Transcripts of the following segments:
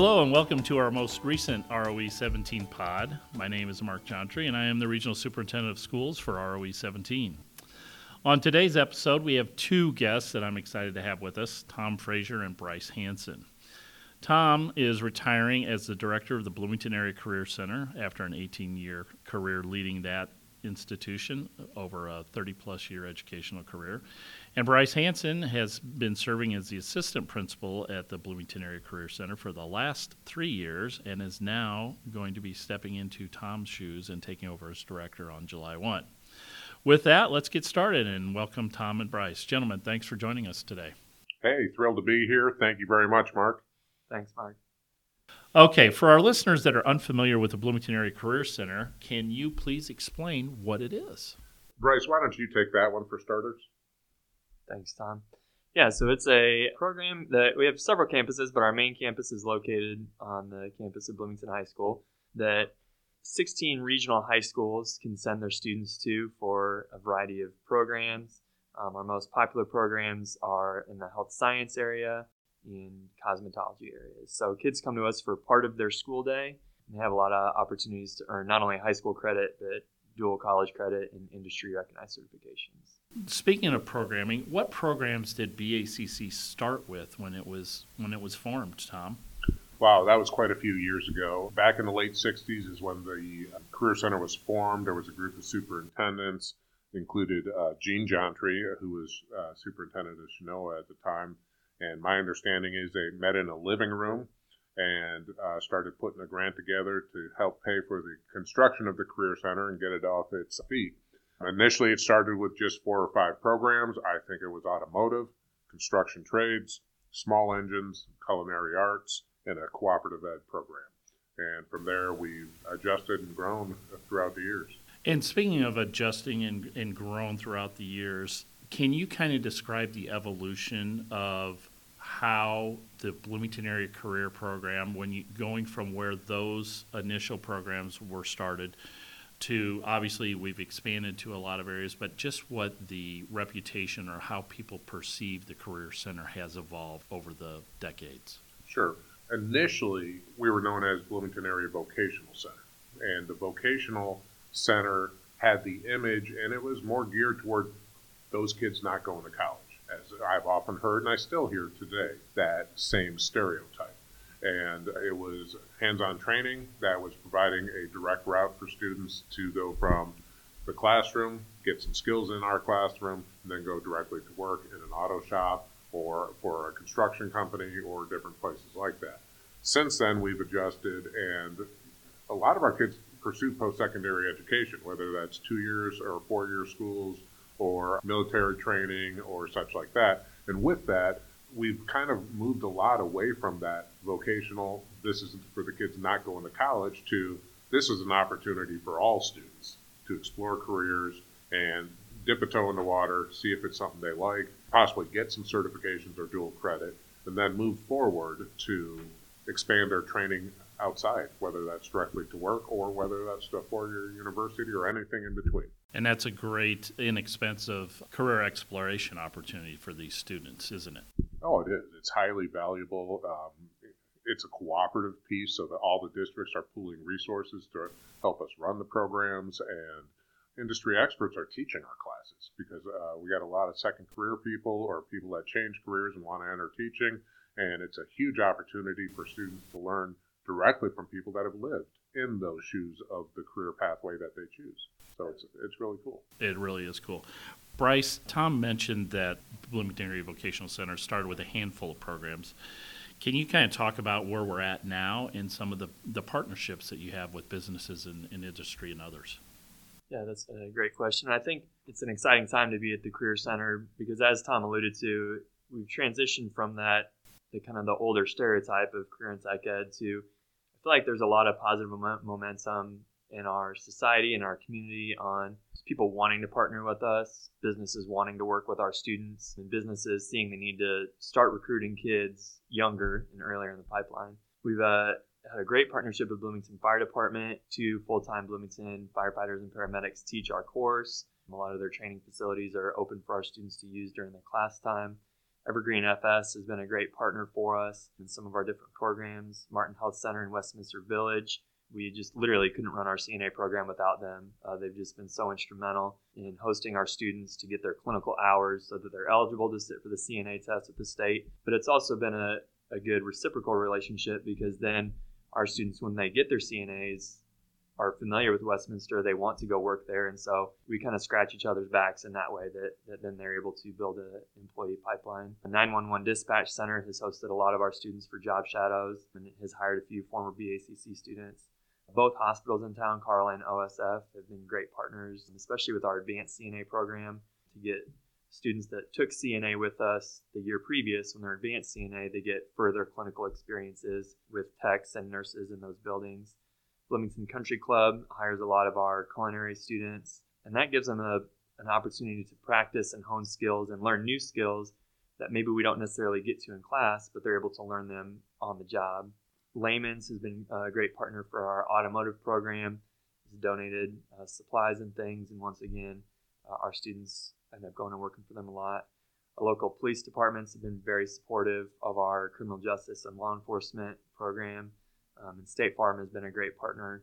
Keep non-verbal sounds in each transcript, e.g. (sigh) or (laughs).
Hello and welcome to our most recent ROE 17 pod. My name is Mark Jontry and I am the Regional Superintendent of Schools for ROE 17. On today's episode, we have two guests that I'm excited to have with us Tom Fraizer and Bryce Hansen. Tom is retiring as the director of the Bloomington Area Career Center after an 18 year career leading that institution over a 30 plus year educational career. And Bryce Hansen has been serving as the assistant principal at the Bloomington Area Career Center for the last three years and is now going to be stepping into Tom's shoes and taking over as director on July 1. With that, let's get started and welcome Tom and Bryce. Gentlemen, thanks for joining us today. Hey, thrilled to be here. Thank you very much, Mark. Thanks, Mark. Okay, for our listeners that are unfamiliar with the Bloomington Area Career Center, can you please explain what it is? Bryce, why don't you take that one for starters? Thanks, Tom. Yeah, so it's a program that we have several campuses, but our main campus is located on the campus of Bloomington High School that 16 regional high schools can send their students to for a variety of programs. Um, our most popular programs are in the health science area, in cosmetology areas. So kids come to us for part of their school day and they have a lot of opportunities to earn not only high school credit, but dual college credit and industry recognized certifications. Speaking of programming, what programs did BACC start with when it was when it was formed, Tom? Wow, that was quite a few years ago. Back in the late 60s is when the uh, Career Center was formed. There was a group of superintendents, included uh, Gene Jontry, who was uh, superintendent of Chenoa at the time, and my understanding is they met in a living room and uh, started putting a grant together to help pay for the construction of the Career Center and get it off its feet. Initially, it started with just four or five programs. I think it was automotive, construction trades, small engines, culinary arts, and a cooperative ed program. And from there, we've adjusted and grown (laughs) throughout the years. And speaking of adjusting and, and grown throughout the years, can you kind of describe the evolution of how the Bloomington Area Career Program, when you going from where those initial programs were started to obviously we've expanded to a lot of areas, but just what the reputation or how people perceive the Career Center has evolved over the decades? Sure. Initially, we were known as Bloomington Area Vocational Center, and the Vocational Center had the image, and it was more geared toward those kids not going to college as I've often heard, and I still hear today, that same stereotype. And it was hands on training that was providing a direct route for students to go from the classroom, get some skills in our classroom, and then go directly to work in an auto shop or for a construction company or different places like that. Since then, we've adjusted, and a lot of our kids pursue post secondary education, whether that's two years or four year schools or military training or such like that. And with that, we've kind of moved a lot away from that vocational, this is for the kids not going to college, to this is an opportunity for all students to explore careers and dip a toe in the water, see if it's something they like, possibly get some certifications or dual credit, and then move forward to expand their training outside, whether that's directly to work or whether that's to a four year university or anything in between. And that's a great, inexpensive career exploration opportunity for these students, isn't it? Oh, it is. It's highly valuable. Um, it's a cooperative piece, so that all the districts are pooling resources to help us run the programs, and industry experts are teaching our classes because uh, we got a lot of second career people or people that change careers and want to enter teaching, and it's a huge opportunity for students to learn directly from people that have lived in those shoes of the career pathway that they choose. So it's, it's really cool. It really is cool. Bryce, Tom mentioned that Bloomington Area Vocational Center started with a handful of programs. Can you kind of talk about where we're at now and some of the, the partnerships that you have with businesses and, and industry and others? Yeah, that's a great question. I think it's an exciting time to be at the Career Center because, as Tom alluded to, we've transitioned from that, the kind of the older stereotype of career and psych ed to I feel like there's a lot of positive momentum in our society and our community on people wanting to partner with us, businesses wanting to work with our students, and businesses seeing the need to start recruiting kids younger and earlier in the pipeline. We've uh, had a great partnership with Bloomington Fire Department. Two full time Bloomington firefighters and paramedics teach our course. A lot of their training facilities are open for our students to use during their class time. Evergreen FS has been a great partner for us in some of our different programs. Martin Health Center in Westminster Village. We just literally couldn't run our CNA program without them. Uh, they've just been so instrumental in hosting our students to get their clinical hours so that they're eligible to sit for the CNA test at the state. But it's also been a, a good reciprocal relationship because then our students, when they get their CNAs, are familiar with Westminster, they want to go work there, and so we kind of scratch each other's backs in that way. That, that then they're able to build an employee pipeline. The 911 dispatch center has hosted a lot of our students for job shadows and has hired a few former BACC students. Both hospitals in town, Carle and OSF, have been great partners, especially with our advanced CNA program to get students that took CNA with us the year previous when they're advanced CNA, they get further clinical experiences with techs and nurses in those buildings. Bloomington Country Club hires a lot of our culinary students, and that gives them a, an opportunity to practice and hone skills and learn new skills that maybe we don't necessarily get to in class, but they're able to learn them on the job. Layman's has been a great partner for our automotive program. Has donated uh, supplies and things, and once again, uh, our students end up going and working for them a lot. Our local police departments have been very supportive of our criminal justice and law enforcement program. Um, and State Farm has been a great partner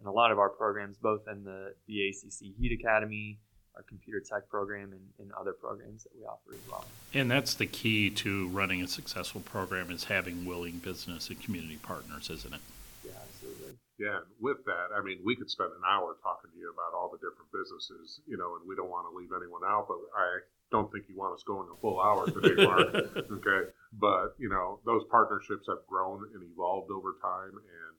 in a lot of our programs, both in the, the ACC Heat Academy, our computer tech program, and, and other programs that we offer as well. And that's the key to running a successful program is having willing business and community partners, isn't it? Yeah, absolutely. Yeah, and with that, I mean, we could spend an hour talking to you about all the different businesses, you know, and we don't want to leave anyone out, but I don't think you want us going a full hour today, Mark. (laughs) okay, but you know, those partnerships have grown and evolved over time, and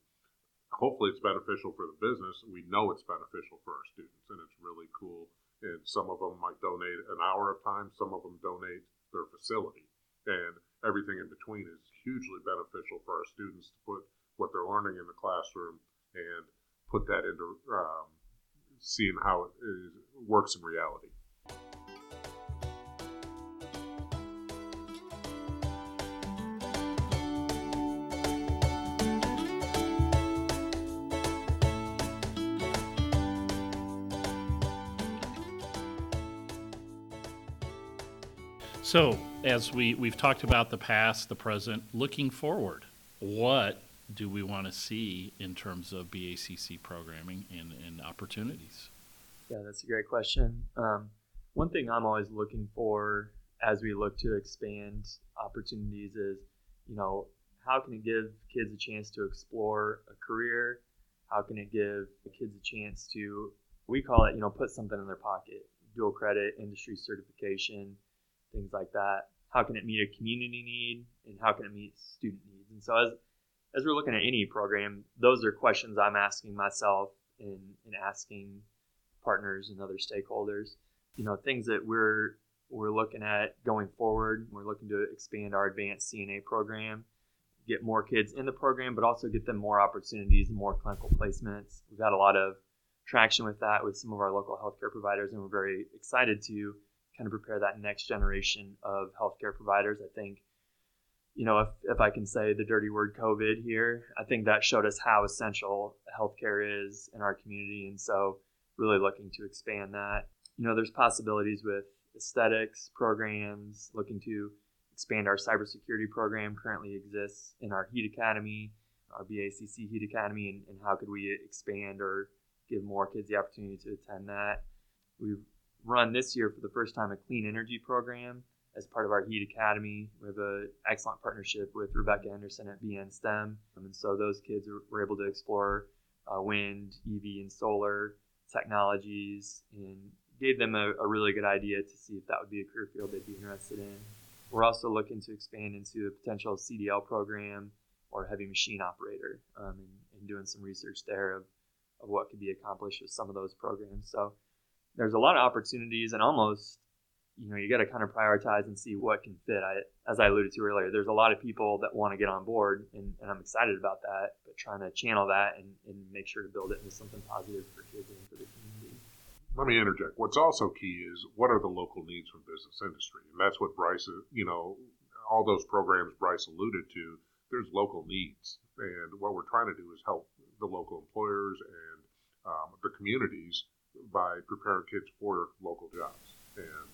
hopefully, it's beneficial for the business. We know it's beneficial for our students, and it's really cool. And some of them might donate an hour of time, some of them donate their facility, and everything in between is hugely beneficial for our students to put what they're learning in the classroom and put that into um, seeing how it is, works in reality. So, as we, we've talked about the past, the present, looking forward, what do we want to see in terms of BACC programming and, and opportunities? Yeah, that's a great question. Um, one thing I'm always looking for as we look to expand opportunities is, you know, how can it give kids a chance to explore a career? How can it give kids a chance to, we call it, you know, put something in their pocket, dual credit, industry certification, things like that. How can it meet a community need and how can it meet student needs? And so as as we're looking at any program, those are questions I'm asking myself and, and asking partners and other stakeholders. You know, things that we're we're looking at going forward. We're looking to expand our advanced CNA program, get more kids in the program, but also get them more opportunities and more clinical placements. We've had a lot of traction with that with some of our local healthcare providers, and we're very excited to kind of prepare that next generation of healthcare providers. I think you know, if, if I can say the dirty word COVID here, I think that showed us how essential healthcare is in our community. And so, really looking to expand that. You know, there's possibilities with aesthetics programs, looking to expand our cybersecurity program currently exists in our Heat Academy, our BACC Heat Academy, and, and how could we expand or give more kids the opportunity to attend that. We've run this year for the first time a clean energy program as part of our Heat Academy. We have an excellent partnership with Rebecca Anderson at BN STEM. Um, and so those kids were able to explore uh, wind, EV, and solar technologies and gave them a, a, really good idea to see if that would be a career field they'd be interested in. We're also looking to expand into a potential CDL program or heavy machine operator um, and, and doing some research there of, of what could be accomplished with some of those programs. So there's a lot of opportunities and almost you know you got to kind of prioritize and see what can fit. I, as i alluded to earlier there's a lot of people that want to get on board and, and i'm excited about that but trying to channel that and, and make sure to build it into something positive for kids and for the community. Let me interject. What's also key is what are the local needs from business industry? And that's what bryce you know all those programs bryce alluded to there's local needs. And what we're trying to do is help the local employers and um, the communities by preparing kids for local jobs and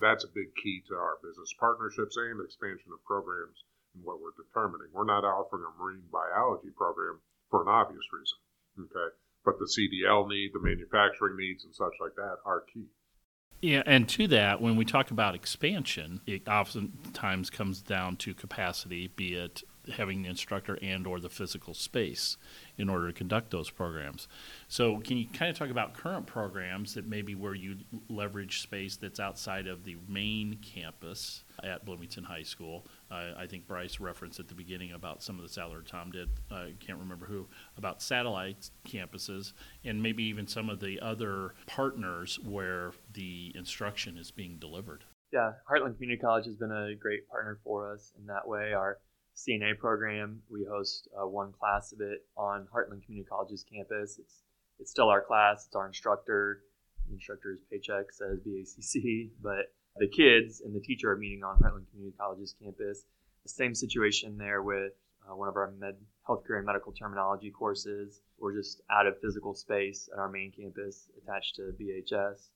that's a big key to our business partnerships and expansion of programs and what we're determining. We're not offering a marine biology program for an obvious reason, okay? But the CDL need, the manufacturing needs, and such like that are key. Yeah, and to that, when we talk about expansion, it oftentimes comes down to capacity, be it having the instructor and or the physical space in order to conduct those programs. So can you kind of talk about current programs that maybe where you leverage space that's outside of the main campus at Bloomington High School? Uh, I think Bryce referenced at the beginning about some of the salary Tom did, I can't remember who, about satellite campuses and maybe even some of the other partners where the instruction is being delivered. Yeah, Heartland Community College has been a great partner for us in that way. Our CNA program. We host uh, one class of it on Heartland Community College's campus. It's it's still our class. It's our instructor. The instructor's paycheck says BACC, (laughs) but the kids and the teacher are meeting on Heartland Community College's campus. The same situation there with uh, one of our med healthcare and medical terminology courses. We're just out of physical space at our main campus attached to BHS.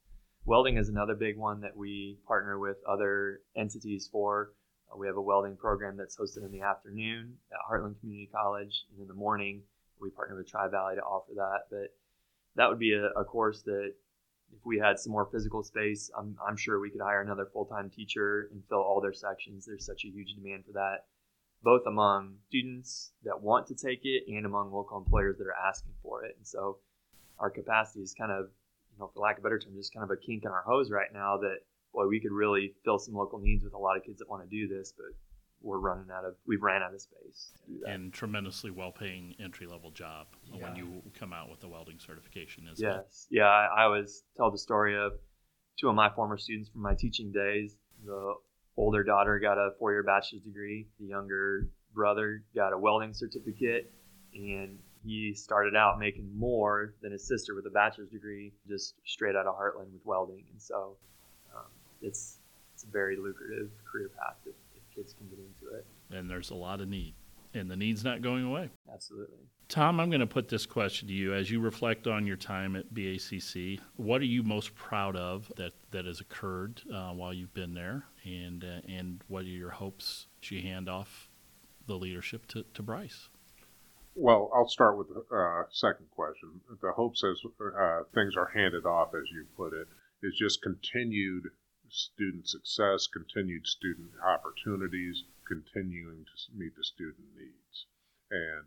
Welding is another big one that we partner with other entities for. Uh, we have a welding program that's hosted in the afternoon at Heartland Community College, and in the morning we partner with Tri Valley to offer that. But that would be a, a course that if we had some more physical space, I'm, I'm sure we could hire another full time teacher and fill all their sections. There's such a huge demand for that, both among students that want to take it and among local employers that are asking for it. And so our capacity is kind of, you know, for lack of a better term, just kind of a kink in our hose right now that boy, we could really fill some local needs with a lot of kids that want to do this, but we're running out of we've ran out of space and tremendously well paying entry level job yeah. when you come out with the welding certification is yes it? yeah I, I always tell the story of two of my former students from my teaching days the older daughter got a four year bachelor's degree the younger brother got a welding certificate and he started out making more than his sister with a bachelor's degree just straight out of heartland with welding and so um, it's it's a very lucrative career path if, if kids can get into it. And there's a lot of need, and the need's not going away. Absolutely. Tom, I'm going to put this question to you as you reflect on your time at BACC. What are you most proud of that, that has occurred uh, while you've been there, and uh, and what are your hopes as you hand off the leadership to, to Bryce? Well, I'll start with the uh, second question. The hopes as uh, things are handed off, as you put it, is just continued student success, continued student opportunities, continuing to meet the student needs. And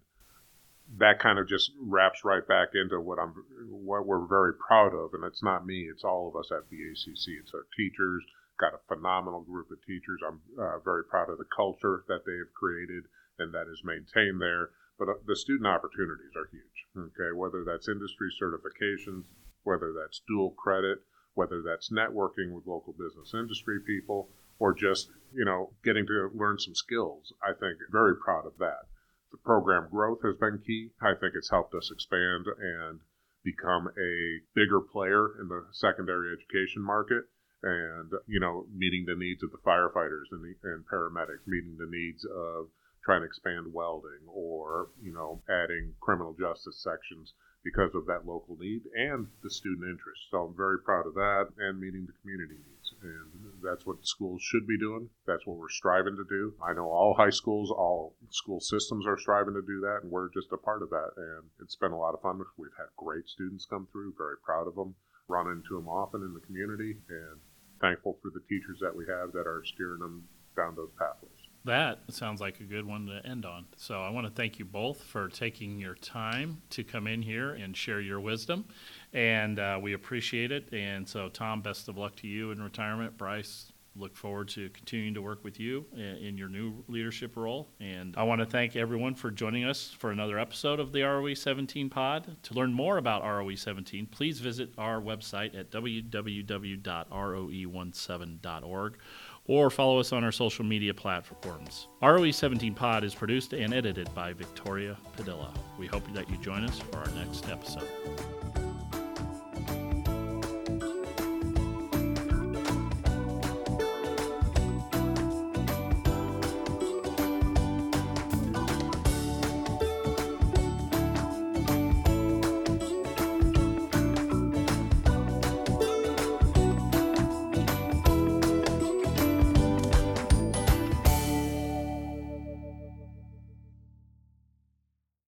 that kind of just wraps right back into what I'm what we're very proud of. And it's not me it's all of us at BACC it's our teachers got a phenomenal group of teachers. I'm uh, very proud of the culture that they have created and that is maintained there. But uh, the student opportunities are huge okay? Whether that's industry certifications whether that's dual credit whether that's networking with local business industry people or just, you know, getting to learn some skills. I think very proud of that. The program growth has been key. I think it's helped us expand and become a bigger player in the secondary education market and, you know, meeting the needs of the firefighters and, the, and paramedics, meeting the needs of trying to expand welding or, you know, adding criminal justice sections because of that local need and the student interest. So I'm very proud of that and meeting the community needs. And that's what schools should be doing. That's what we're striving to do. I know all high schools, all school systems are striving to do that, and we're just a part of that. And it's been a lot of fun. We've had great students come through, very proud of them, run into them often in the community, and thankful for the teachers that we have that are steering them down those pathways. That sounds like a good one to end on. So I want to thank you both for taking your time to come in here and share your wisdom. And uh, we appreciate it. And so, Tom, best of luck to you in retirement. Bryce, look forward to continuing to work with you in your new leadership role. And I want to thank everyone for joining us for another episode of the ROE 17 pod. To learn more about ROE 17, please visit our website at www.roe17.org or follow us on our social media platforms. ROE 17 Pod is produced and edited by Victoria Padilla. We hope that you join us for our next episode.